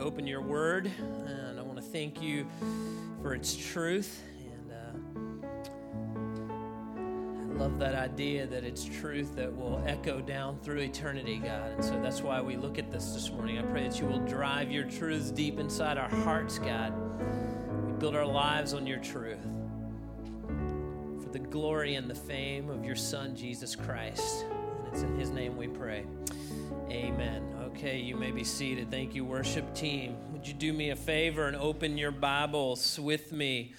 open your word, and I want to thank you for its truth. And uh, I love that idea that it's truth that will echo down through eternity, God. And so that's why we look at this this morning. I pray that you will drive your truths deep inside our hearts, God. We build our lives on your truth for the glory and the fame of your Son, Jesus Christ. And it's in his name we pray. Amen. Okay, you may be seated. Thank you, worship team. Would you do me a favor and open your Bibles with me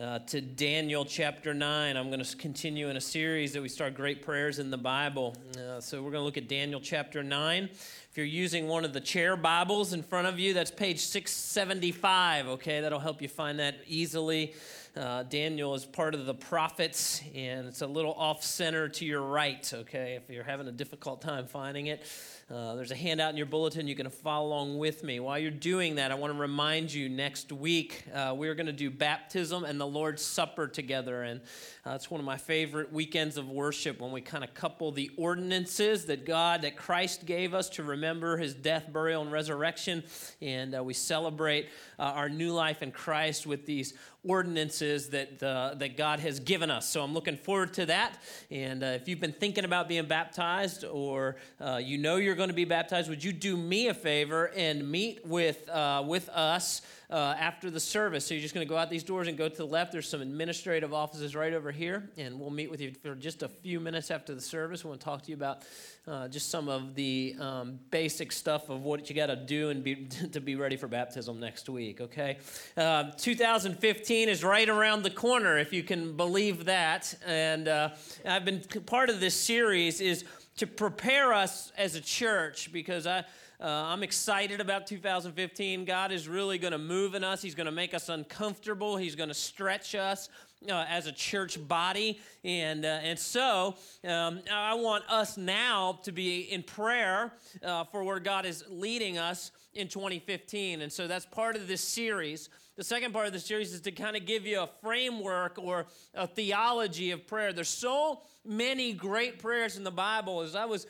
uh, to Daniel chapter 9? I'm going to continue in a series that we start Great Prayers in the Bible. Uh, so we're going to look at Daniel chapter 9. If you're using one of the chair Bibles in front of you, that's page 675. Okay, that'll help you find that easily. Uh, Daniel is part of the prophets, and it's a little off center to your right, okay, if you're having a difficult time finding it. Uh, there's a handout in your bulletin. You can follow along with me. While you're doing that, I want to remind you next week uh, we're going to do baptism and the Lord's Supper together. And uh, it's one of my favorite weekends of worship when we kind of couple the ordinances that God, that Christ gave us to remember his death, burial, and resurrection. And uh, we celebrate uh, our new life in Christ with these ordinances that, uh, that God has given us. So I'm looking forward to that. And if you've been thinking about being baptized or you know you're going to be baptized, would you do me a favor and meet with, uh, with us? uh, after the service. So you're just going to go out these doors and go to the left. There's some administrative offices right over here, and we'll meet with you for just a few minutes after the service. We want to talk to you about uh, just some of the um, basic stuff of what you got to do and be, to be ready for baptism next week. Okay, uh, 2015 is right around the corner, if you can believe that. And uh, I've been part of this series is to prepare us as a church because I uh, I'm excited about 2015. God is really going to move in us. He's going to make us uncomfortable. He's going to stretch us uh, as a church body. And, uh, and so um, I want us now to be in prayer uh, for where God is leading us in 2015. And so that's part of this series. The second part of the series is to kind of give you a framework or a theology of prayer. There's so many great prayers in the Bible. As I was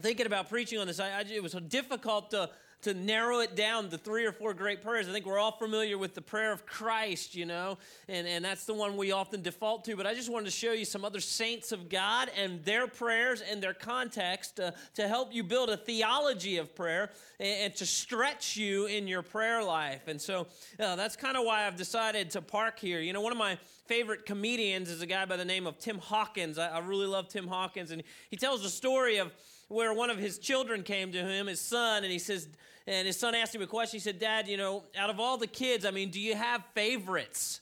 thinking about preaching on this, I, I, it was difficult to, to narrow it down to three or four great prayers. I think we're all familiar with the prayer of Christ, you know, and, and that's the one we often default to. But I just wanted to show you some other saints of God and their prayers and their context uh, to help you build a theology of prayer and, and to stretch you in your prayer life. And so uh, that's kind of why I've decided to park here. You know, one of my favorite comedians is a guy by the name of Tim Hawkins. I, I really love Tim Hawkins, and he tells the story of where one of his children came to him, his son, and he says, and his son asked him a question. He said, Dad, you know, out of all the kids, I mean, do you have favorites?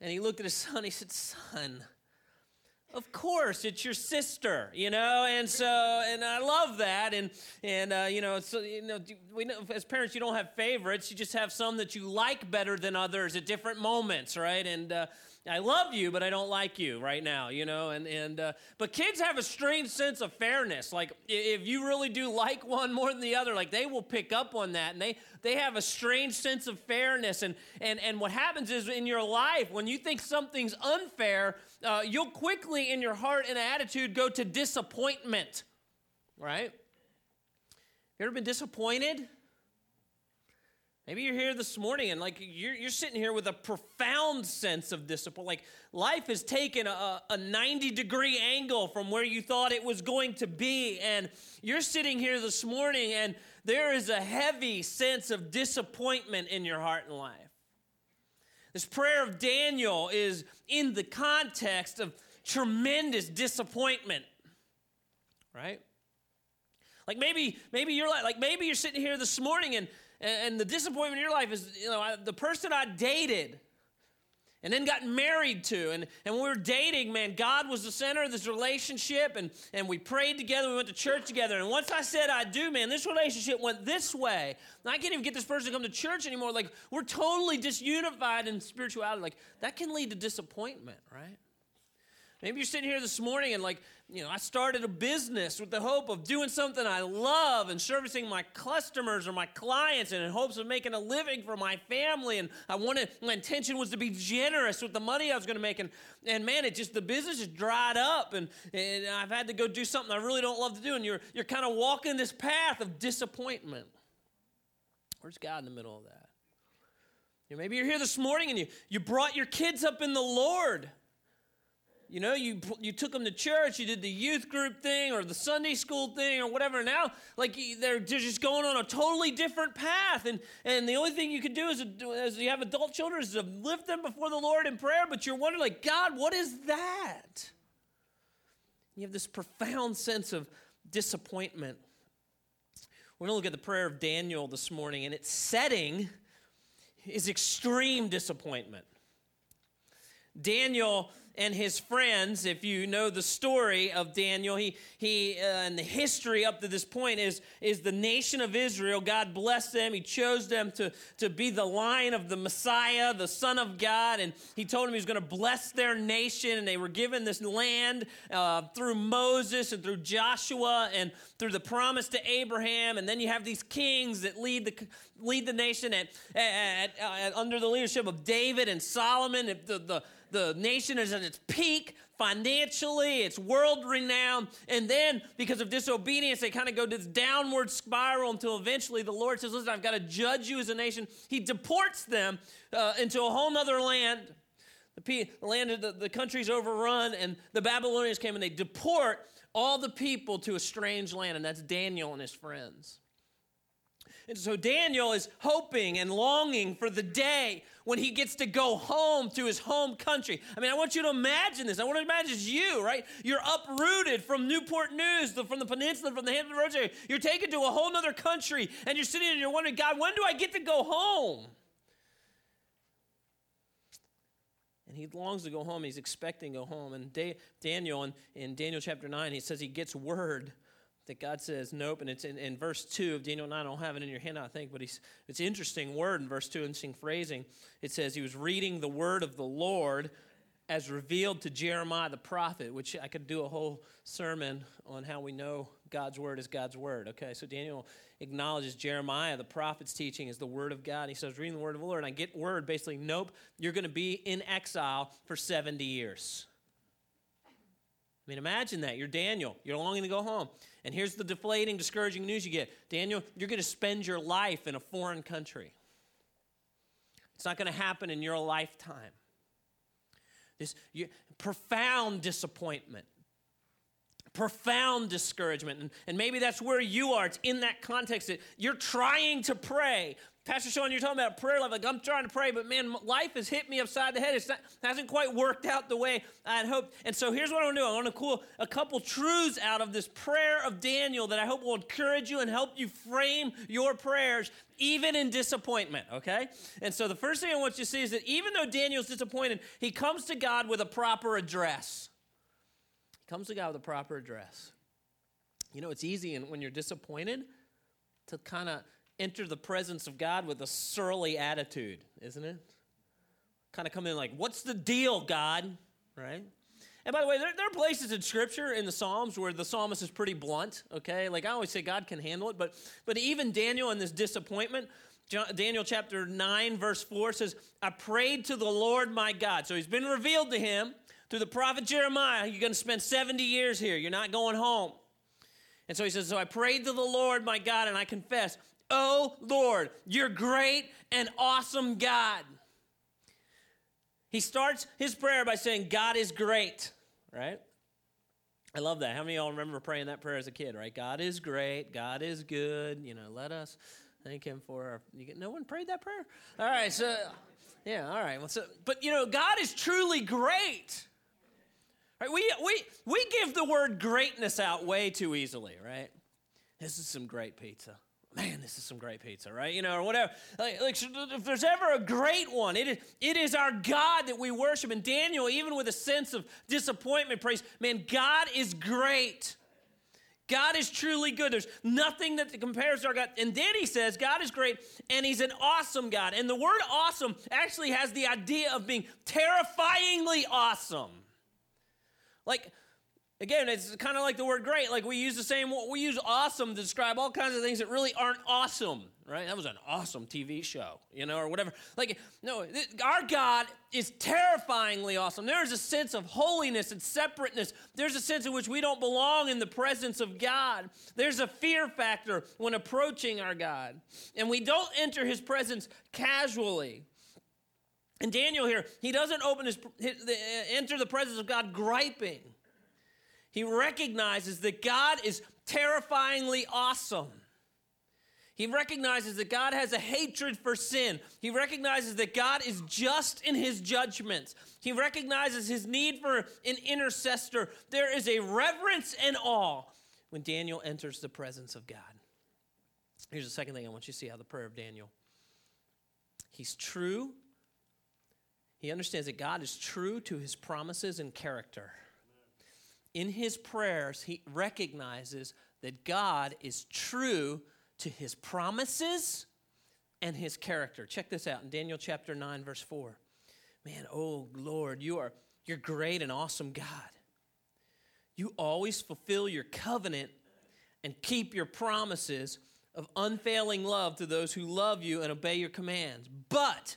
And he looked at his son, he said, Son, of course it's your sister you know and so and i love that and and uh, you know so you know we know as parents you don't have favorites you just have some that you like better than others at different moments right and uh, I love you, but I don't like you right now, you know. And and uh, but kids have a strange sense of fairness. Like if you really do like one more than the other, like they will pick up on that, and they they have a strange sense of fairness. And and and what happens is in your life when you think something's unfair, uh, you'll quickly in your heart and attitude go to disappointment, right? You ever been disappointed? Maybe you're here this morning and like you're, you're sitting here with a profound sense of disappointment. Like life has taken a, a 90 degree angle from where you thought it was going to be. And you're sitting here this morning and there is a heavy sense of disappointment in your heart and life. This prayer of Daniel is in the context of tremendous disappointment, right? Like maybe, maybe you're like, like maybe you're sitting here this morning and and, the disappointment in your life is, you know, the person I dated and then got married to. And, and when we were dating, man, God was the center of this relationship, and, and we prayed together, we went to church together. And once I said I do, man, this relationship went this way. And I can't even get this person to come to church anymore. Like, we're totally disunified in spirituality. Like, that can lead to disappointment, right? Maybe you're sitting here this morning and, like, you know, I started a business with the hope of doing something I love and servicing my customers or my clients and in hopes of making a living for my family. And I wanted, my intention was to be generous with the money I was going to make. And, and man, it just, the business just dried up and, and I've had to go do something I really don't love to do. And you're, you're kind of walking this path of disappointment. Where's God in the middle of that? You know, maybe you're here this morning and you, you brought your kids up in the Lord. You know, you, you took them to church, you did the youth group thing or the Sunday school thing or whatever. Now, like, they're, just going on a totally different path. And, and the only thing you can do is, as you have adult children is to lift them before the Lord in prayer. But you're wondering, like, God, what is that? You have this profound sense of disappointment. We're going to look at the prayer of Daniel this morning, and its setting is extreme disappointment. Daniel and his friends, if you know the story of Daniel, he, he uh, and the history up to this point is, is the nation of Israel. God blessed them. He chose them to, to be the line of the Messiah, the Son of God. And he told them he was going to bless their nation. And they were given this land uh, through Moses and through Joshua and through the promise to Abraham. And then you have these kings that lead the, lead the nation at, at, at under the leadership of David and Solomon. The, the, the nation is at its peak financially, it's world renowned. And then, because of disobedience, they kind of go to this downward spiral until eventually the Lord says, Listen, I've got to judge you as a nation. He deports them uh, into a whole other land. The, land, the, the country's overrun, and the Babylonians came and they deport all the people to a strange land, and that's Daniel and his friends. And so Daniel is hoping and longing for the day when he gets to go home to his home country. I mean, I want you to imagine this. I want to imagine you, right? You're uprooted from Newport News, from the peninsula, from the Hampton Roads area. You're taken to a whole other country, and you're sitting and you're wondering, God, when do I get to go home? And he longs to go home. He's expecting to go home. And Daniel, in, in Daniel chapter 9, he says he gets word that God says nope. And it's in, in verse 2 of Daniel 9. I don't have it in your hand, I think, but he's, it's interesting word in verse 2, interesting phrasing. It says he was reading the word of the Lord as revealed to Jeremiah the prophet, which I could do a whole sermon on how we know God's word is God's word. Okay, so Daniel acknowledges Jeremiah, the prophet's teaching, is the word of God. He says, reading the word of the Lord, and I get word basically, nope, you're going to be in exile for 70 years. I mean, imagine that. You're Daniel. You're longing to go home. And here's the deflating, discouraging news you get Daniel, you're going to spend your life in a foreign country. It's not going to happen in your lifetime. This you, profound disappointment, profound discouragement. And, and maybe that's where you are. It's in that context that you're trying to pray, Pastor Sean, you're talking about prayer life. Like, I'm trying to pray, but man, life has hit me upside the head. It hasn't quite worked out the way I had hoped. And so here's what I want to do I want to pull a couple truths out of this prayer of Daniel that I hope will encourage you and help you frame your prayers, even in disappointment, okay? And so the first thing I want you to see is that even though Daniel's disappointed, he comes to God with a proper address. He comes to God with a proper address. You know, it's easy and when you're disappointed to kind of enter the presence of God with a surly attitude, isn't it? Kind of come in like, what's the deal, God? Right? And by the way, there, there, are places in Scripture in the Psalms where the psalmist is pretty blunt. Okay, like I always say, God can handle it. But but even Daniel in this disappointment, Daniel chapter nine verse four says, "I prayed to the Lord my God." So He's been revealed to him through the prophet Jeremiah. You're going to spend seventy years here. You're not going home. And so he says, "So I prayed to the Lord my God, and I confess, Oh Lord, you're great and awesome God. He starts his prayer by saying, God is great, right? I love that. How many of y'all remember praying that prayer as a kid, right? God is great. God is good. You know, let us thank him for our. You get, no one prayed that prayer? All right, so, yeah, all right. Well, so, but, you know, God is truly great. Right? We, we, we give the word greatness out way too easily, right? This is some great pizza man, this is some great pizza, right? You know, or whatever. Like, like, if there's ever a great one, it is, it is our God that we worship. And Daniel, even with a sense of disappointment, prays, man, God is great. God is truly good. There's nothing that compares to our God. And then he says, God is great and he's an awesome God. And the word awesome actually has the idea of being terrifyingly awesome. Like, Again, it's kind of like the word great. Like we use the same, we use awesome to describe all kinds of things that really aren't awesome, right? That was an awesome TV show, you know, or whatever. Like, no, our God is terrifyingly awesome. There is a sense of holiness and separateness. There's a sense in which we don't belong in the presence of God. There's a fear factor when approaching our God. And we don't enter his presence casually. And Daniel here, he doesn't open his, his enter the presence of God griping. He recognizes that God is terrifyingly awesome. He recognizes that God has a hatred for sin. He recognizes that God is just in his judgments. He recognizes his need for an intercessor. There is a reverence and awe when Daniel enters the presence of God. Here's the second thing I want you to see how the prayer of Daniel. He's true. He understands that God is true to his promises and character in his prayers, he recognizes that God is true to his promises and his character. Check this out in Daniel chapter 9, verse 4. Man, oh Lord, you are you're great and awesome God. You always fulfill your covenant and keep your promises of unfailing love to those who love you and obey your commands. But,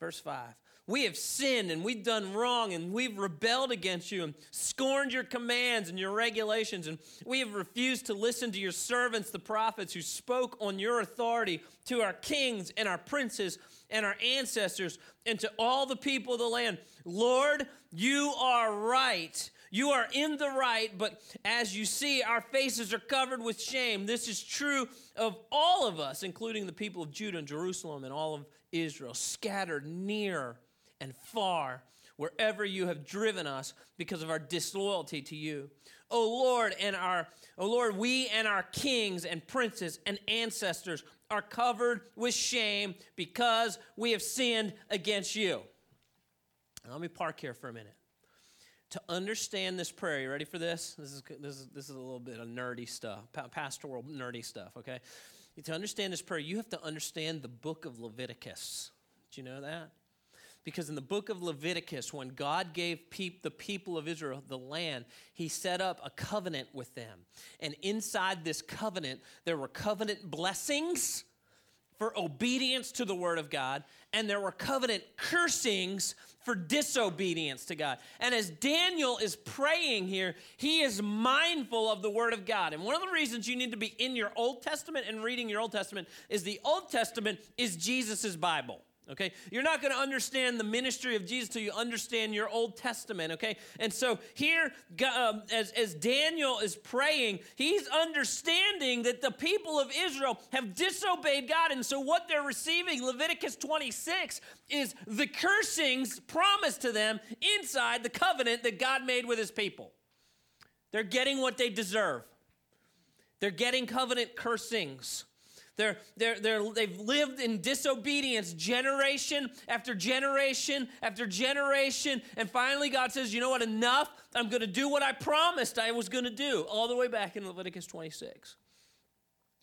verse 5, we have sinned and we've done wrong and we've rebelled against you and scorned your commands and your regulations. And we have refused to listen to your servants, the prophets, who spoke on your authority to our kings and our princes and our ancestors and to all the people of the land. Lord, you are right. You are in the right, but as you see, our faces are covered with shame. This is true of all of us, including the people of Judah and Jerusalem and all of Israel, scattered near and far wherever you have driven us because of our disloyalty to you. O Lord, and our O Lord, we and our kings and princes and ancestors are covered with shame because we have sinned against you. Let me park here for a minute. To understand this prayer, you ready for this? This is, this is, this is a little bit of nerdy stuff, pastoral nerdy stuff, okay? To understand this prayer, you have to understand the book of Leviticus. Do you know that? Because in the book of Leviticus, when God gave peop- the people of Israel the land, he set up a covenant with them. And inside this covenant, there were covenant blessings for obedience to the word of God, and there were covenant cursings for disobedience to God. And as Daniel is praying here, he is mindful of the word of God. And one of the reasons you need to be in your Old Testament and reading your Old Testament is the Old Testament is Jesus' Bible. Okay? You're not going to understand the ministry of Jesus till you understand your Old Testament, okay? And so here, um, as, as Daniel is praying, he's understanding that the people of Israel have disobeyed God. And so what they're receiving, Leviticus 26, is the cursings promised to them inside the covenant that God made with his people. They're getting what they deserve, they're getting covenant cursings. They're, they're, they're, they've lived in disobedience generation after generation after generation. And finally, God says, You know what? Enough. I'm going to do what I promised I was going to do, all the way back in Leviticus 26.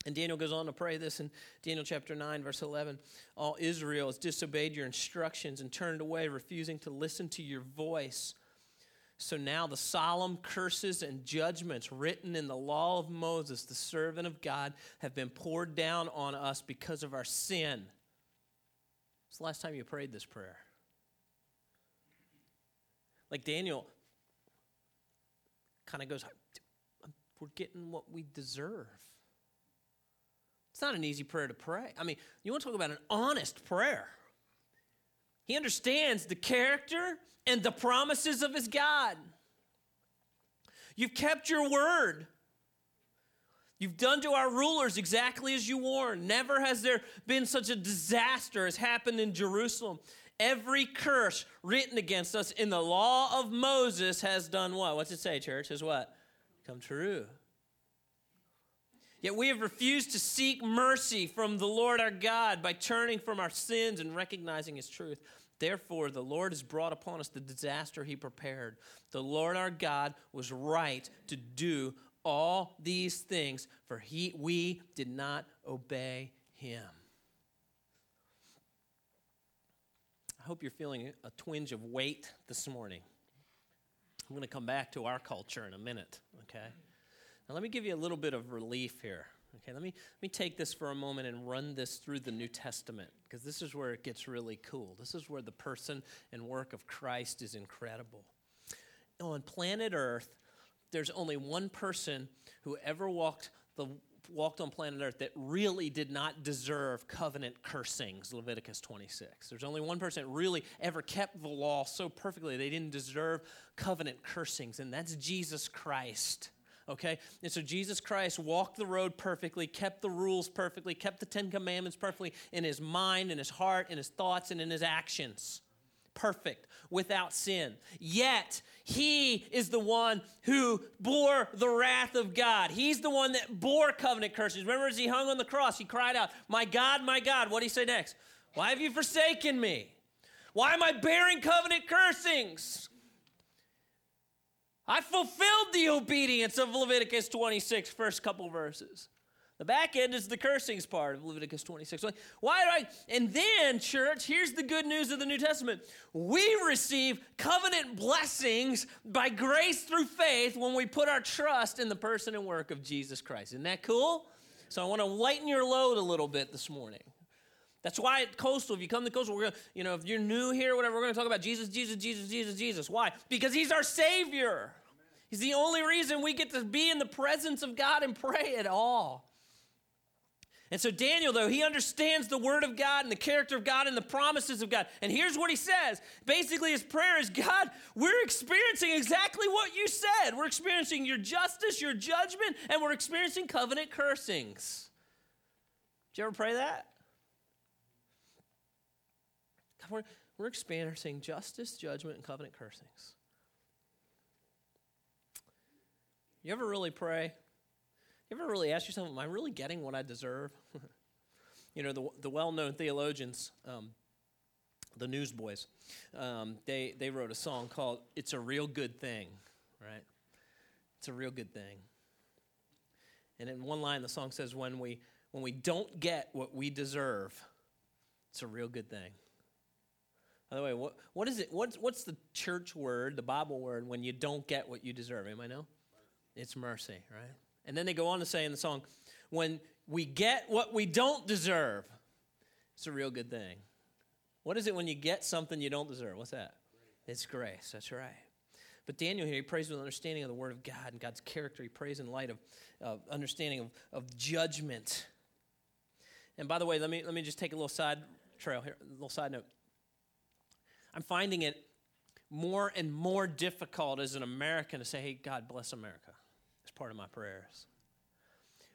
And Daniel goes on to pray this in Daniel chapter 9, verse 11. All Israel has disobeyed your instructions and turned away, refusing to listen to your voice. So now the solemn curses and judgments written in the law of Moses, the servant of God, have been poured down on us because of our sin. It's the last time you prayed this prayer. Like Daniel kind of goes, We're getting what we deserve. It's not an easy prayer to pray. I mean, you want to talk about an honest prayer. He understands the character and the promises of his God. You've kept your word. You've done to our rulers exactly as you warned. Never has there been such a disaster as happened in Jerusalem. Every curse written against us in the law of Moses has done what? What's it say, church? Has what? Come true. Yet we have refused to seek mercy from the Lord our God by turning from our sins and recognizing his truth. Therefore, the Lord has brought upon us the disaster he prepared. The Lord our God was right to do all these things, for he, we did not obey him. I hope you're feeling a twinge of weight this morning. I'm going to come back to our culture in a minute, okay? Now, let me give you a little bit of relief here. Okay, let me, let me take this for a moment and run this through the New Testament because this is where it gets really cool. This is where the person and work of Christ is incredible. On planet Earth, there's only one person who ever walked the walked on planet Earth that really did not deserve covenant cursings, Leviticus 26. There's only one person that really ever kept the law so perfectly they didn't deserve covenant cursings, and that's Jesus Christ. Okay? And so Jesus Christ walked the road perfectly, kept the rules perfectly, kept the Ten Commandments perfectly in his mind, in his heart, in his thoughts, and in his actions perfect, without sin. Yet, he is the one who bore the wrath of God. He's the one that bore covenant curses. Remember, as he hung on the cross, he cried out, My God, my God. What did he say next? Why have you forsaken me? Why am I bearing covenant cursings? I fulfilled the obedience of Leviticus 26, first couple verses. The back end is the cursings part of Leviticus 26. Why do I? And then, church, here's the good news of the New Testament. We receive covenant blessings by grace through faith when we put our trust in the person and work of Jesus Christ. Isn't that cool? So I want to lighten your load a little bit this morning. That's why at Coastal, if you come to Coastal, we're gonna, you know, if you're new here, whatever, we're going to talk about Jesus, Jesus, Jesus, Jesus, Jesus. Why? Because He's our Savior. He's the only reason we get to be in the presence of God and pray at all. And so, Daniel, though, he understands the word of God and the character of God and the promises of God. And here's what he says basically, his prayer is God, we're experiencing exactly what you said. We're experiencing your justice, your judgment, and we're experiencing covenant cursings. Did you ever pray that? We're, we're experiencing justice, judgment, and covenant cursings. You ever really pray? You ever really ask yourself, am I really getting what I deserve? you know, the, the well known theologians, um, the Newsboys, um, they, they wrote a song called It's a Real Good Thing, right? It's a real good thing. And in one line, the song says, when we, when we don't get what we deserve, it's a real good thing. By the way, what, what is it? What's, what's the church word, the Bible word, when you don't get what you deserve? Anybody know? It's mercy, right? And then they go on to say in the song, when we get what we don't deserve, it's a real good thing. What is it when you get something you don't deserve? What's that? It's grace. That's right. But Daniel here, he prays with understanding of the Word of God and God's character. He prays in light of uh, understanding of, of judgment. And by the way, let me, let me just take a little side trail here, a little side note. I'm finding it more and more difficult as an American to say, hey, God bless America It's part of my prayers.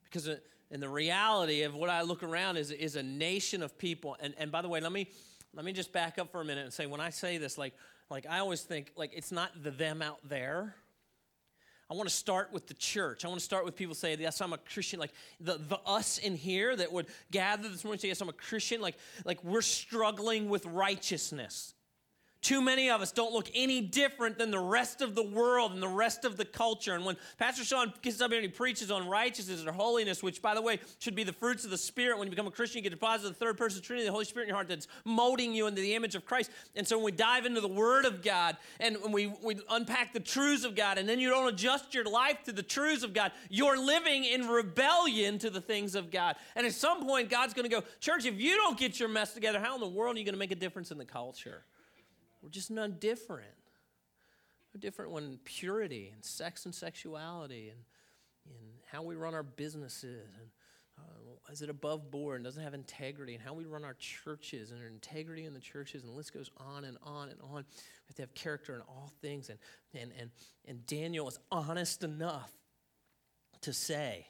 Because uh, in the reality of what I look around is, is a nation of people. And, and by the way, let me, let me just back up for a minute and say, when I say this, like, like I always think, like, it's not the them out there. I want to start with the church. I want to start with people say, yes, I'm a Christian. Like the, the us in here that would gather this morning and say, yes, I'm a Christian. Like, like we're struggling with righteousness. Too many of us don't look any different than the rest of the world and the rest of the culture. And when Pastor Sean gets up here and he preaches on righteousness or holiness, which, by the way, should be the fruits of the Spirit, when you become a Christian, you get deposited the third person Trinity, the Holy Spirit in your heart that's molding you into the image of Christ. And so when we dive into the Word of God and when we, we unpack the truths of God, and then you don't adjust your life to the truths of God, you're living in rebellion to the things of God. And at some point, God's going to go, Church, if you don't get your mess together, how in the world are you going to make a difference in the culture? We're just none different. We're different when purity and sex and sexuality and, and how we run our businesses and uh, is it above board and doesn't have integrity and how we run our churches and our integrity in the churches and the list goes on and on and on. We have to have character in all things. And, and, and, and Daniel is honest enough to say,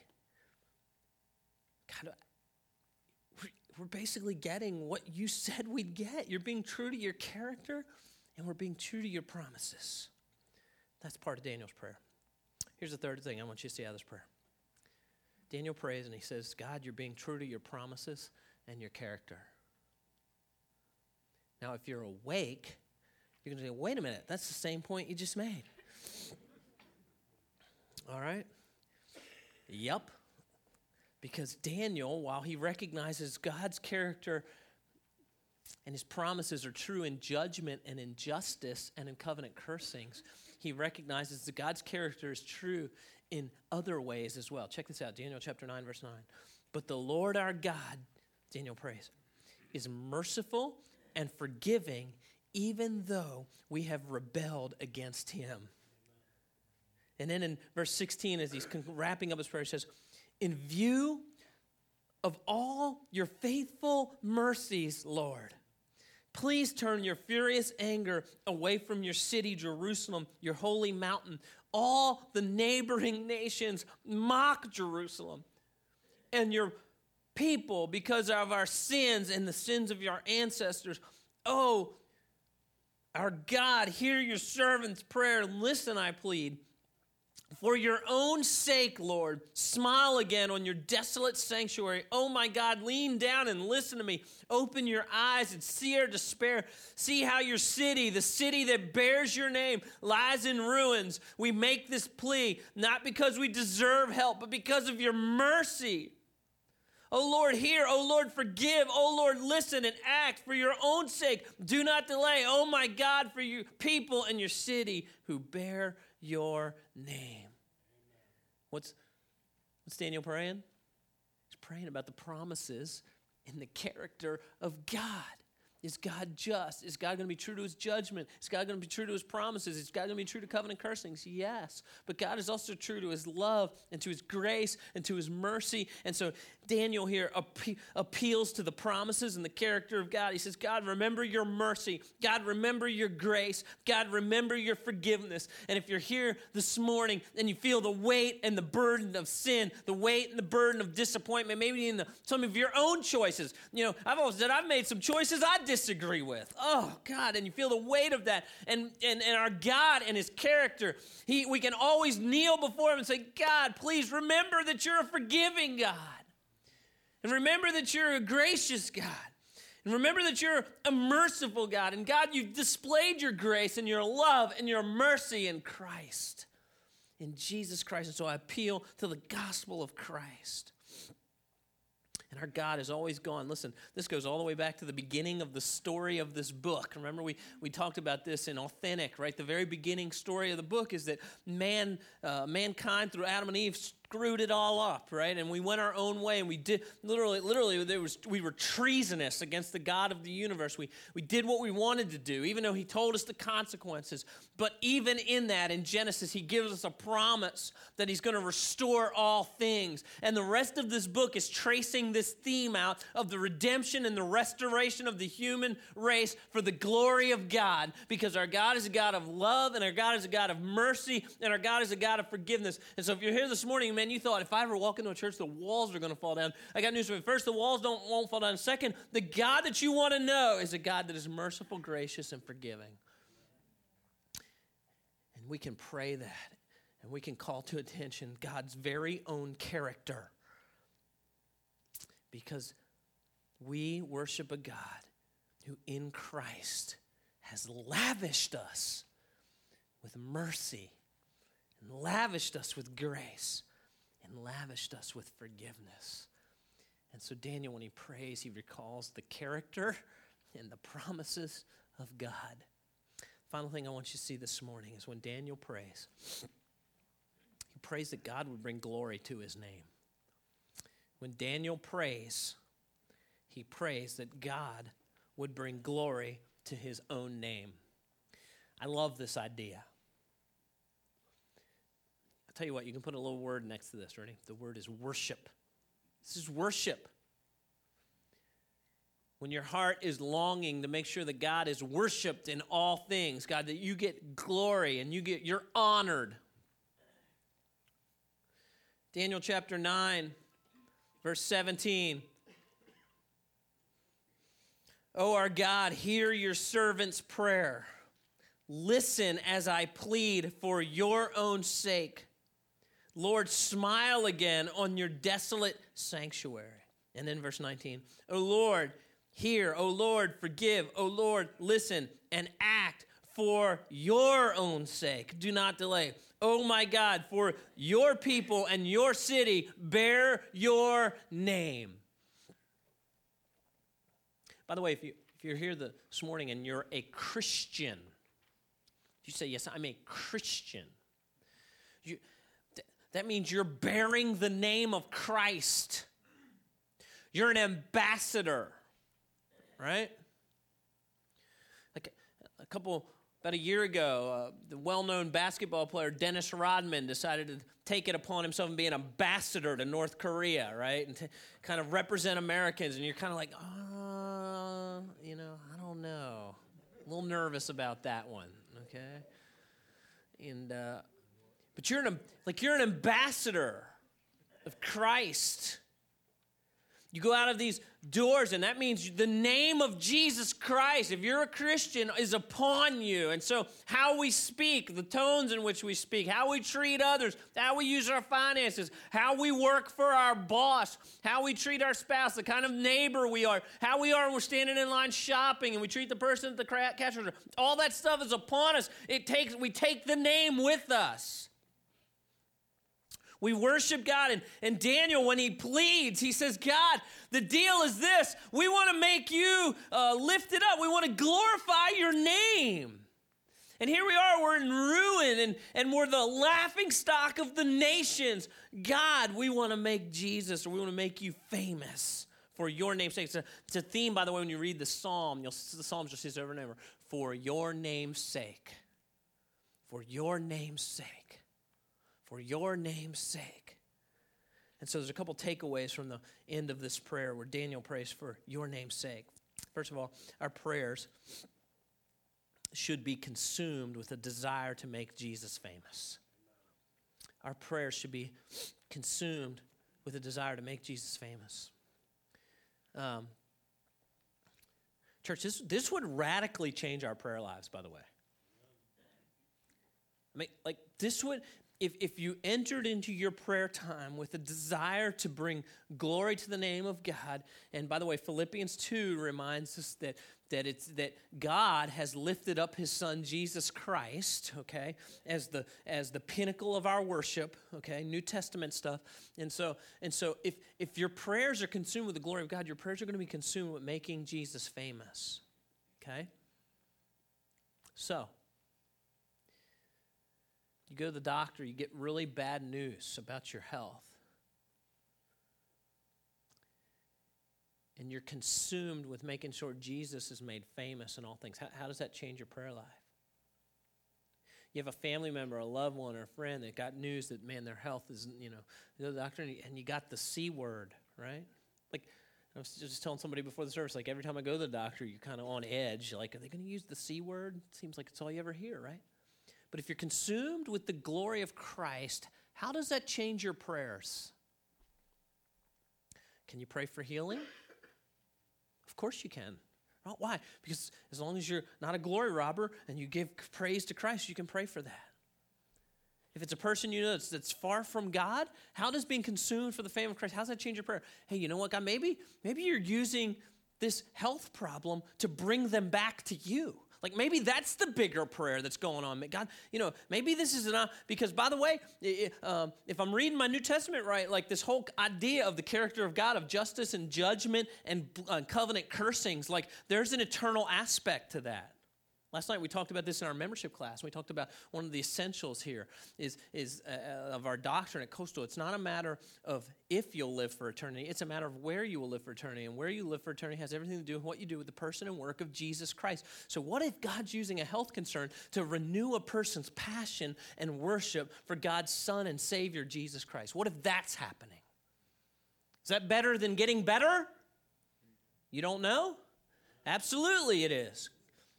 God, we're basically getting what you said we'd get. You're being true to your character, and we're being true to your promises. That's part of Daniel's prayer. Here's the third thing I want you to see out of this prayer. Daniel prays and he says, God, you're being true to your promises and your character. Now, if you're awake, you're going to say, wait a minute, that's the same point you just made. All right? Yep. Because Daniel, while he recognizes God's character and his promises are true in judgment and in justice and in covenant cursings, he recognizes that God's character is true in other ways as well. Check this out Daniel chapter 9, verse 9. But the Lord our God, Daniel prays, is merciful and forgiving, even though we have rebelled against him. And then in verse 16, as he's wrapping up his prayer, he says, In view of all your faithful mercies, Lord, please turn your furious anger away from your city, Jerusalem, your holy mountain. All the neighboring nations mock Jerusalem. And your people, because of our sins and the sins of your ancestors, oh, our God, hear your servant's prayer. Listen, I plead. For your own sake, Lord, smile again on your desolate sanctuary. Oh my God, lean down and listen to me. Open your eyes and see our despair. See how your city, the city that bears your name, lies in ruins. We make this plea not because we deserve help, but because of your mercy. Oh Lord, hear. Oh Lord, forgive. Oh Lord, listen and act for your own sake. Do not delay. Oh my God, for your people and your city who bear your name. What's, what's Daniel praying? He's praying about the promises in the character of God. Is God just? Is God going to be true to his judgment? Is God going to be true to his promises? Is God going to be true to covenant cursings? Yes. But God is also true to his love and to his grace and to his mercy. And so Daniel here appeals to the promises and the character of God. He says, God, remember your mercy. God, remember your grace. God, remember your forgiveness. And if you're here this morning and you feel the weight and the burden of sin, the weight and the burden of disappointment, maybe in the, some of your own choices, you know, I've always said I've made some choices I disagree with. Oh, God. And you feel the weight of that. And, and, and our God and his character, he, we can always kneel before him and say, God, please remember that you're a forgiving God. And remember that you're a gracious God. And remember that you're a merciful God. And God, you've displayed your grace and your love and your mercy in Christ, in Jesus Christ. And so I appeal to the gospel of Christ. And our God has always gone. Listen, this goes all the way back to the beginning of the story of this book. Remember, we, we talked about this in Authentic, right? The very beginning story of the book is that man, uh, mankind, through Adam and Eve, screwed it all up, right? And we went our own way, and we did literally, literally, there was we were treasonous against the God of the universe. We we did what we wanted to do, even though He told us the consequences. But even in that, in Genesis, He gives us a promise that He's going to restore all things. And the rest of this book is tracing this theme out of the redemption and the restoration of the human race for the glory of God, because our God is a God of love, and our God is a God of mercy, and our God is a God of forgiveness. And so, if you're here this morning, man, you thought if I ever walk into a church, the walls are going to fall down. I got news for you. First, the walls don't won't fall down. Second, the God that you want to know is a God that is merciful, gracious, and forgiving. And we can pray that, and we can call to attention God's very own character, because we worship a God who, in Christ, has lavished us with mercy and lavished us with grace and lavished us with forgiveness. And so, Daniel, when he prays, he recalls the character and the promises of God. Final thing I want you to see this morning is when Daniel prays, he prays that God would bring glory to his name. When Daniel prays, he prays that God would bring glory to his own name. I love this idea. I'll tell you what, you can put a little word next to this. Ready? The word is worship. This is worship. When your heart is longing to make sure that God is worshiped in all things, God, that you get glory and you get you're honored. Daniel chapter 9, verse 17. Oh, our God, hear your servant's prayer. Listen as I plead for your own sake. Lord, smile again on your desolate sanctuary. And then verse 19, O Lord, hear, O Lord, forgive, O Lord, listen and act for your own sake. Do not delay. Oh my God, for your people and your city bear your name. By the way, if, you, if you're here this morning and you're a Christian, You say, Yes, I'm a Christian. You, that means you're bearing the name of Christ. You're an ambassador, right? Like a couple, about a year ago, uh, the well known basketball player Dennis Rodman decided to take it upon himself and be an ambassador to North Korea, right? And to kind of represent Americans. And you're kind of like, oh, you know, I don't know. A little nervous about that one, okay? And, uh, but you're an, like, you're an ambassador of Christ. You go out of these doors, and that means the name of Jesus Christ, if you're a Christian, is upon you. And so, how we speak, the tones in which we speak, how we treat others, how we use our finances, how we work for our boss, how we treat our spouse, the kind of neighbor we are, how we are when we're standing in line shopping and we treat the person at the cash register, all that stuff is upon us. It takes, we take the name with us. We worship God. And, and Daniel, when he pleads, he says, God, the deal is this. We want to make you uh, lifted up. We want to glorify your name. And here we are, we're in ruin and, and we're the laughing stock of the nations. God, we want to make Jesus or we want to make you famous for your name's sake. It's a, it's a theme, by the way, when you read the psalm, the psalms just says over and over for your name's sake. For your name's sake for your name's sake. And so there's a couple takeaways from the end of this prayer where Daniel prays for your name's sake. First of all, our prayers should be consumed with a desire to make Jesus famous. Our prayers should be consumed with a desire to make Jesus famous. Um, church, this, this would radically change our prayer lives, by the way. I mean, like, this would, if, if you entered into your prayer time with a desire to bring glory to the name of God, and by the way, Philippians 2 reminds us that, that it's that God has lifted up his son Jesus Christ, okay, as the as the pinnacle of our worship, okay, New Testament stuff. And so and so if if your prayers are consumed with the glory of God, your prayers are going to be consumed with making Jesus famous. Okay? So, you go to the doctor, you get really bad news about your health. And you're consumed with making sure Jesus is made famous in all things. How, how does that change your prayer life? You have a family member, a loved one, or a friend that got news that, man, their health is, you know, you the doctor and you got the C word, right? Like, I was just telling somebody before the service, like every time I go to the doctor, you're kind of on edge. Like, are they going to use the C word? Seems like it's all you ever hear, right? But if you're consumed with the glory of Christ, how does that change your prayers? Can you pray for healing? Of course you can. Why? Because as long as you're not a glory robber and you give praise to Christ, you can pray for that. If it's a person you know that's, that's far from God, how does being consumed for the fame of Christ, how does that change your prayer? Hey, you know what, God? Maybe, maybe you're using this health problem to bring them back to you. Like maybe that's the bigger prayer that's going on. God, you know, maybe this is enough. Because by the way, um, if I'm reading my New Testament right, like this whole idea of the character of God, of justice and judgment and uh, covenant cursings, like there's an eternal aspect to that. Last night we talked about this in our membership class. We talked about one of the essentials here is, is uh, of our doctrine at Coastal. It's not a matter of if you'll live for eternity. It's a matter of where you will live for eternity. And where you live for eternity has everything to do with what you do with the person and work of Jesus Christ. So what if God's using a health concern to renew a person's passion and worship for God's Son and Savior, Jesus Christ? What if that's happening? Is that better than getting better? You don't know? Absolutely it is.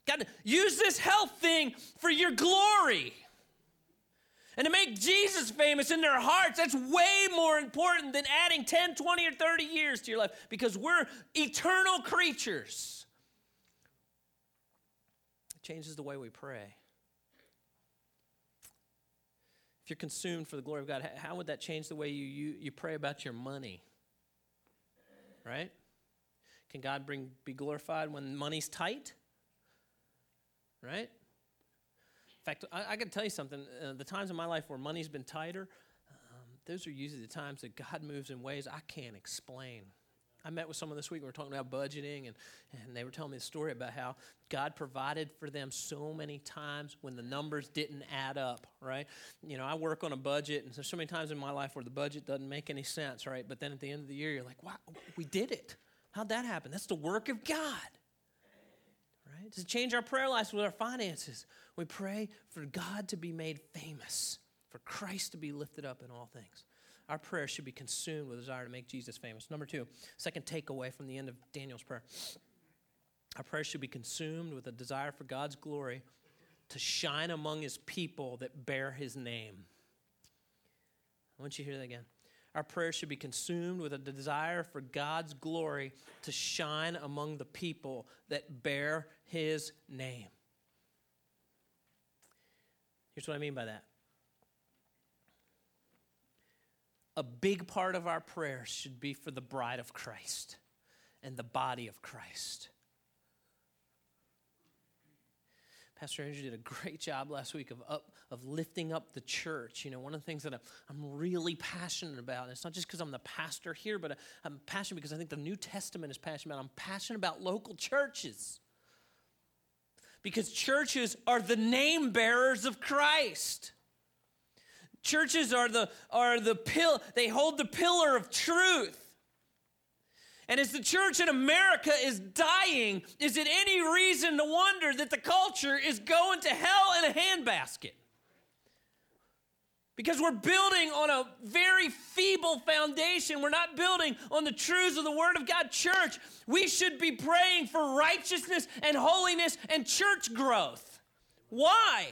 God, use this health thing for your glory. And to make Jesus famous in their hearts, that's way more important than adding 10, 20, or 30 years to your life because we're eternal creatures. It changes the way we pray. If you're consumed for the glory of God, how would that change the way you, you, you pray about your money? Right? Can God bring, be glorified when money's tight? Right? In fact, I, I to tell you something. Uh, the times in my life where money's been tighter, um, those are usually the times that God moves in ways I can't explain. I met with someone this week. We were talking about budgeting, and, and they were telling me a story about how God provided for them so many times when the numbers didn't add up, right? You know, I work on a budget, and there's so many times in my life where the budget doesn't make any sense, right? But then at the end of the year, you're like, wow, we did it. How'd that happen? That's the work of God, right? To change our prayer lives with our finances, we pray for God to be made famous, for Christ to be lifted up in all things. Our prayer should be consumed with a desire to make Jesus famous. Number two, second takeaway from the end of Daniel's prayer. Our prayer should be consumed with a desire for God's glory to shine among his people that bear his name. I want you to hear that again. Our prayer should be consumed with a desire for God's glory to shine among the people that bear his name. Here's what I mean by that a big part of our prayers should be for the bride of Christ and the body of Christ. Pastor Andrew did a great job last week of up of lifting up the church. You know, one of the things that I'm really passionate about, it's not just because I'm the pastor here, but uh, I'm passionate because I think the New Testament is passionate about. I'm passionate about local churches. Because churches are the name bearers of Christ. Churches are the are the pill they hold the pillar of truth. And as the church in America is dying, is it any reason to wonder that the culture is going to hell in a handbasket? Because we're building on a very feeble foundation. We're not building on the truths of the Word of God. Church, we should be praying for righteousness and holiness and church growth. Why?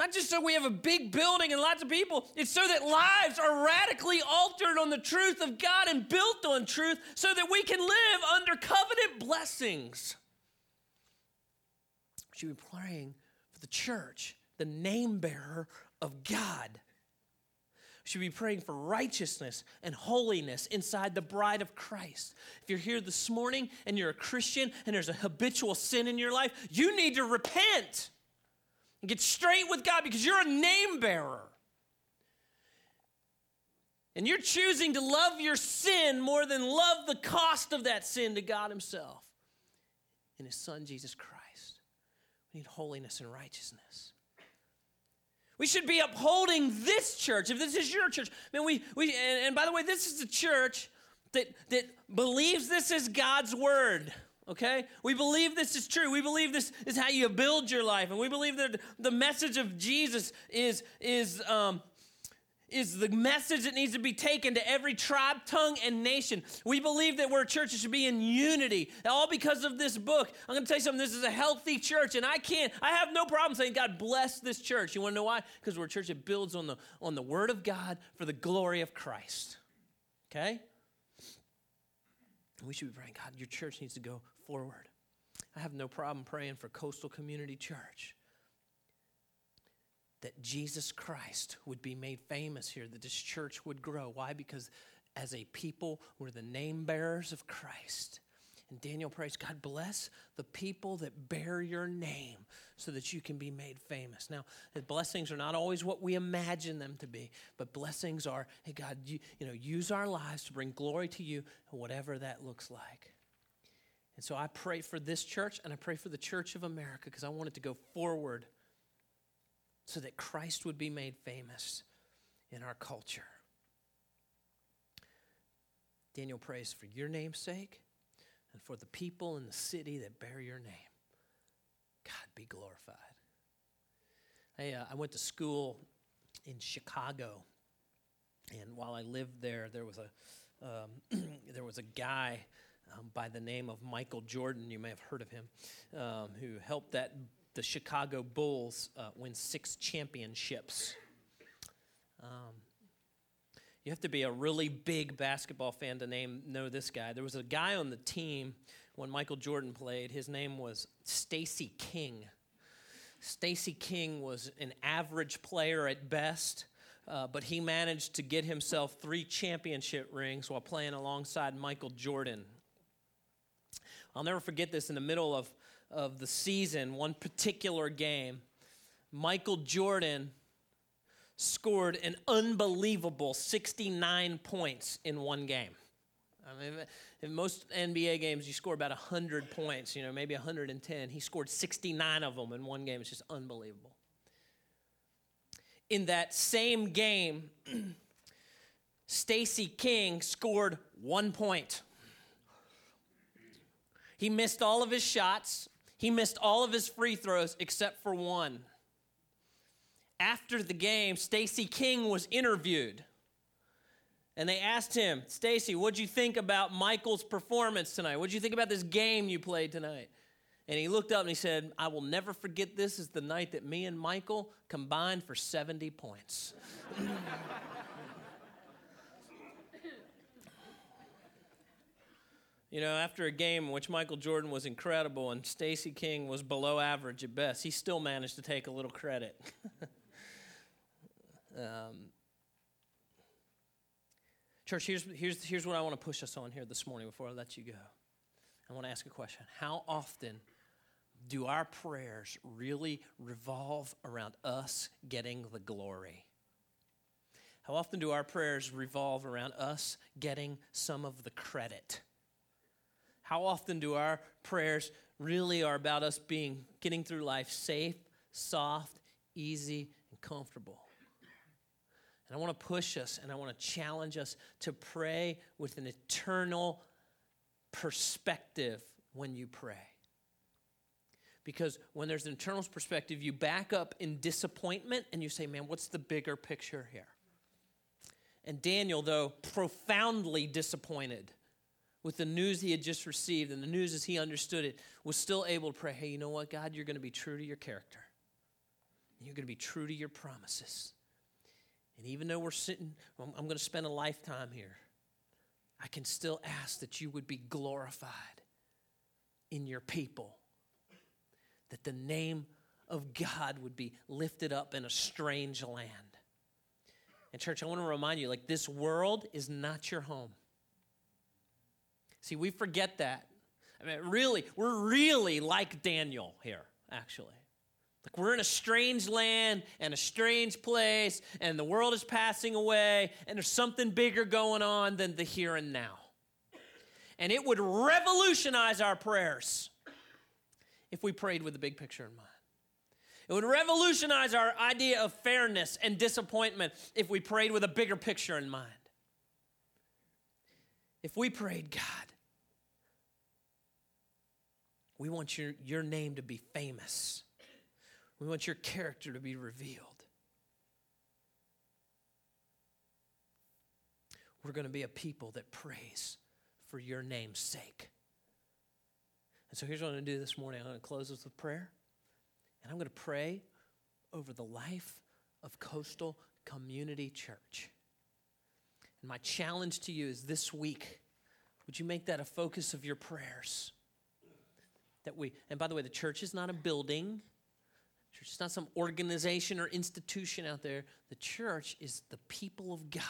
Not just so we have a big building and lots of people, it's so that lives are radically altered on the truth of God and built on truth so that we can live under covenant blessings. We should be praying for the church, the name bearer of God. We should be praying for righteousness and holiness inside the bride of Christ. If you're here this morning and you're a Christian and there's a habitual sin in your life, you need to repent get straight with God because you're a name bearer. And you're choosing to love your sin more than love the cost of that sin to God Himself and His Son, Jesus Christ. We need holiness and righteousness. We should be upholding this church. If this is your church, man, we, we and, and by the way, this is a church that, that believes this is God's word okay? We believe this is true. We believe this is how you build your life. And we believe that the message of Jesus is, is, um, is the message that needs to be taken to every tribe, tongue, and nation. We believe that we're a church that should be in unity, all because of this book. I'm going to tell you something. This is a healthy church, and I can't. I have no problem saying, "God bless this church." You want to know why? Because we're a church that builds on the on the Word of God for the glory of Christ. Okay. We should be praying, God, your church needs to go forward. I have no problem praying for Coastal Community Church that Jesus Christ would be made famous here, that this church would grow. Why? Because as a people, we're the name bearers of Christ. And Daniel prays, God bless the people that bear your name so that you can be made famous. Now, blessings are not always what we imagine them to be, but blessings are, hey, God, you, you know, use our lives to bring glory to you, whatever that looks like. And so I pray for this church and I pray for the church of America because I want it to go forward so that Christ would be made famous in our culture. Daniel prays for your name's sake and for the people in the city that bear your name. God be glorified. I, uh, I went to school in Chicago, and while I lived there, there was a um, there was a guy um, by the name of Michael Jordan. You may have heard of him, um, who helped that the Chicago Bulls uh, win six championships. Um, you have to be a really big basketball fan to name know this guy. There was a guy on the team when Michael Jordan played. His name was Stacey King. Stacey King was an average player at best. Uh, but he managed to get himself three championship rings while playing alongside Michael Jordan. I'll never forget this in the middle of, of the season, one particular game. Michael Jordan scored an unbelievable 69 points in one game. I mean, in most NBA games, you score about 100 points, you know, maybe 110. He scored 69 of them in one game. It's just unbelievable. In that same game, Stacey King scored one point. He missed all of his shots, he missed all of his free throws except for one. After the game, Stacey King was interviewed. And they asked him, Stacey, what'd you think about Michael's performance tonight? What'd you think about this game you played tonight? And he looked up and he said, I will never forget this is the night that me and Michael combined for 70 points. you know, after a game in which Michael Jordan was incredible and Stacey King was below average at best, he still managed to take a little credit. um, Church, here's, here's, here's what I want to push us on here this morning before I let you go. I want to ask a question. How often do our prayers really revolve around us getting the glory? How often do our prayers revolve around us getting some of the credit? How often do our prayers really are about us being getting through life safe, soft, easy, and comfortable? And I want to push us and I want to challenge us to pray with an eternal perspective when you pray. Because when there's an eternal perspective, you back up in disappointment and you say, man, what's the bigger picture here? And Daniel, though profoundly disappointed with the news he had just received and the news as he understood it, was still able to pray, hey, you know what, God, you're going to be true to your character. You're going to be true to your promises. And even though we're sitting, I'm, going to spend a lifetime here, I can still ask that you would be glorified in your people, that the name of God would be lifted up in a strange land. And, church, I want to remind you like, this world is not your home. See, we forget that. I mean, really, we're really like Daniel here, actually. Like we're in a strange land and a strange place, and the world is passing away, and there's something bigger going on than the here and now. And it would revolutionize our prayers if we prayed with the big picture in mind. It would revolutionize our idea of fairness and disappointment if we prayed with a bigger picture in mind. If we prayed, God, we want your, your name to be famous. We want your character to be revealed. We're going to be a people that praise for your name's sake. And so here's what I'm going to do this morning I'm going to close this with prayer. And I'm going to pray over the life of Coastal Community Church. And my challenge to you is this week, would you make that a focus of your prayers? That we, and by the way, the church is not a building, Church is not some organization or institution out there. The church is the people of God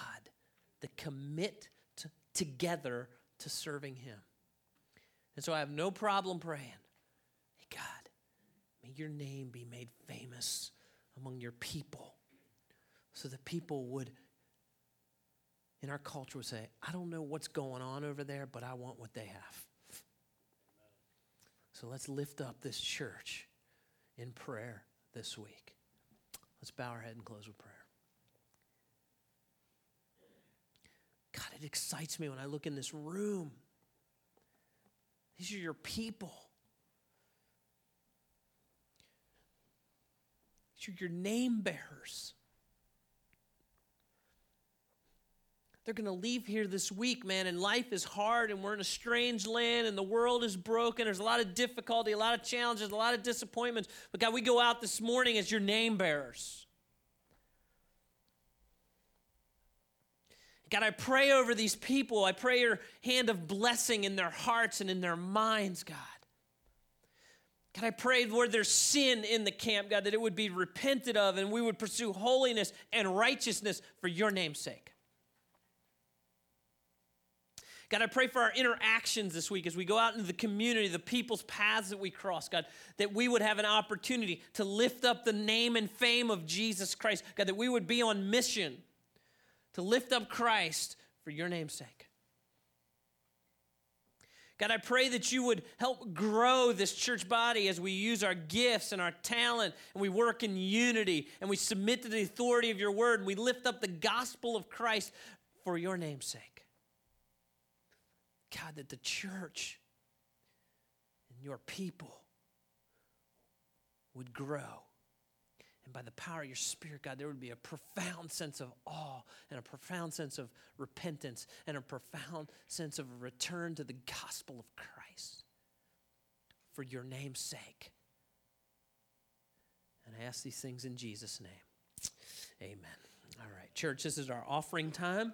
that commit to, together to serving Him. And so I have no problem praying, hey, God, may your name be made famous among your people so that people would, in our culture, would say, I don't know what's going on over there, but I want what they have. So let's lift up this church in prayer this week. Let's bow our head and close with prayer. God, it excites me when I look in this room. These are your people. These are your name bearers. They're going to leave here this week, man, and life is hard, and we're in a strange land, and the world is broken. There's a lot of difficulty, a lot of challenges, a lot of disappointments. But God, we go out this morning as your name bearers. God, I pray over these people. I pray your hand of blessing in their hearts and in their minds, God. God, I pray, Lord, there's sin in the camp, God, that it would be repented of and we would pursue holiness and righteousness for your name's sake. God, I pray for our interactions this week as we go out into the community, the people's paths that we cross, God, that we would have an opportunity to lift up the name and fame of Jesus Christ. God, that we would be on mission to lift up Christ for your name's sake. God, I pray that you would help grow this church body as we use our gifts and our talent and we work in unity and we submit to the authority of your word and we lift up the gospel of Christ for your name's sake. God, that the church and your people would grow and by the power of your Spirit, God, there would be a profound sense of awe and a profound sense of repentance and a profound sense of a return to the gospel of Christ for your name's sake. And I ask these things in Jesus' name. Amen. All right, church, this is our offering time.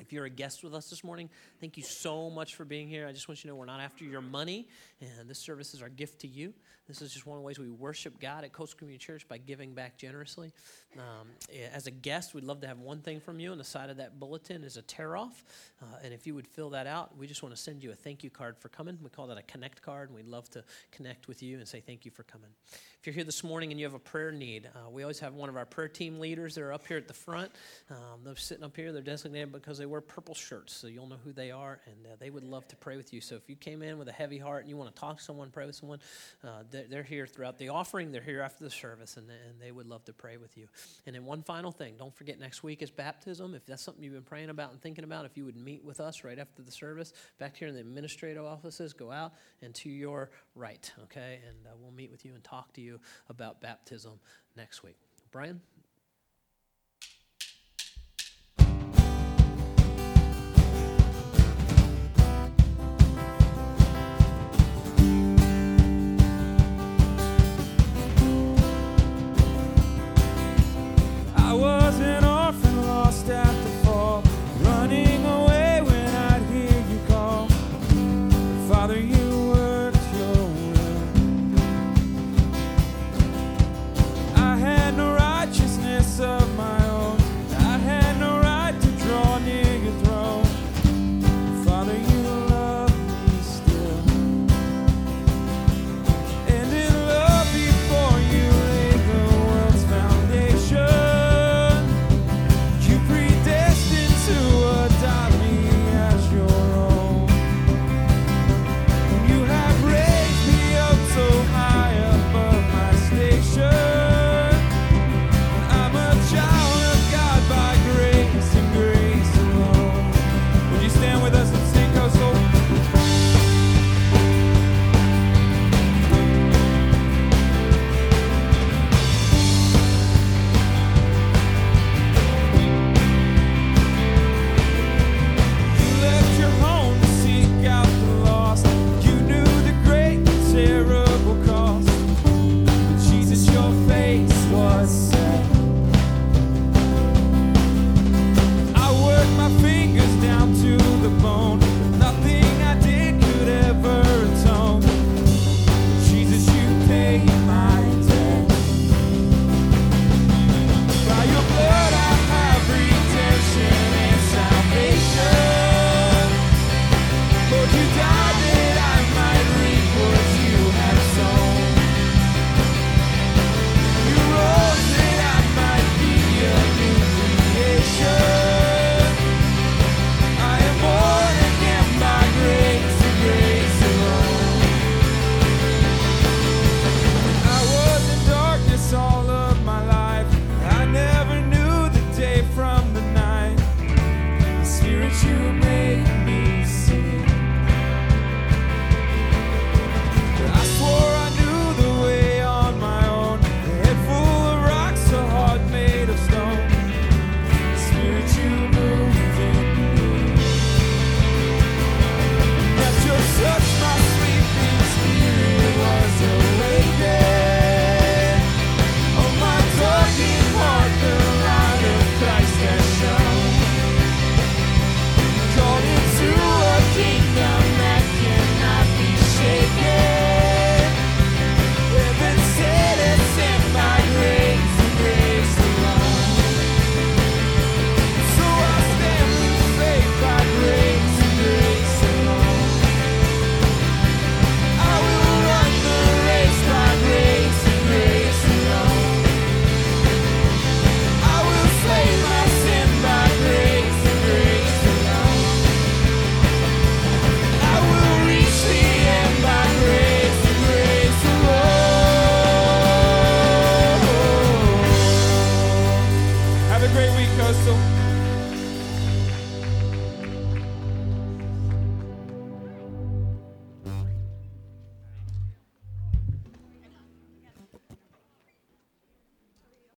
If you're a guest with us this morning, thank you so much for being here. I just want you to know we're not after your money, and this service is our gift to you. This is just one of the ways we worship God at Coast Community Church by giving back generously. Um, as a guest, we'd love to have one thing from you. On the side of that bulletin is a tear off. Uh, and if you would fill that out, we just want to send you a thank you card for coming. We call that a connect card, and we'd love to connect with you and say thank you for coming. If you're here this morning and you have a prayer need, uh, we always have one of our prayer team leaders that are up here at the front. Um, they're sitting up here. They're designated because they wear purple shirts, so you'll know who they are, and uh, they would love to pray with you. So if you came in with a heavy heart and you want to talk to someone, pray with someone, uh, they're, here throughout the offering. They're here after the service, and, and they would love to pray with you. And then one final thing don't forget next week is baptism. If that's something you've been praying about and thinking about, if you would meet with us right after the service back here in the administrative offices, go out and to your right, okay? And uh, we'll meet with you and talk to you about baptism next week. Brian?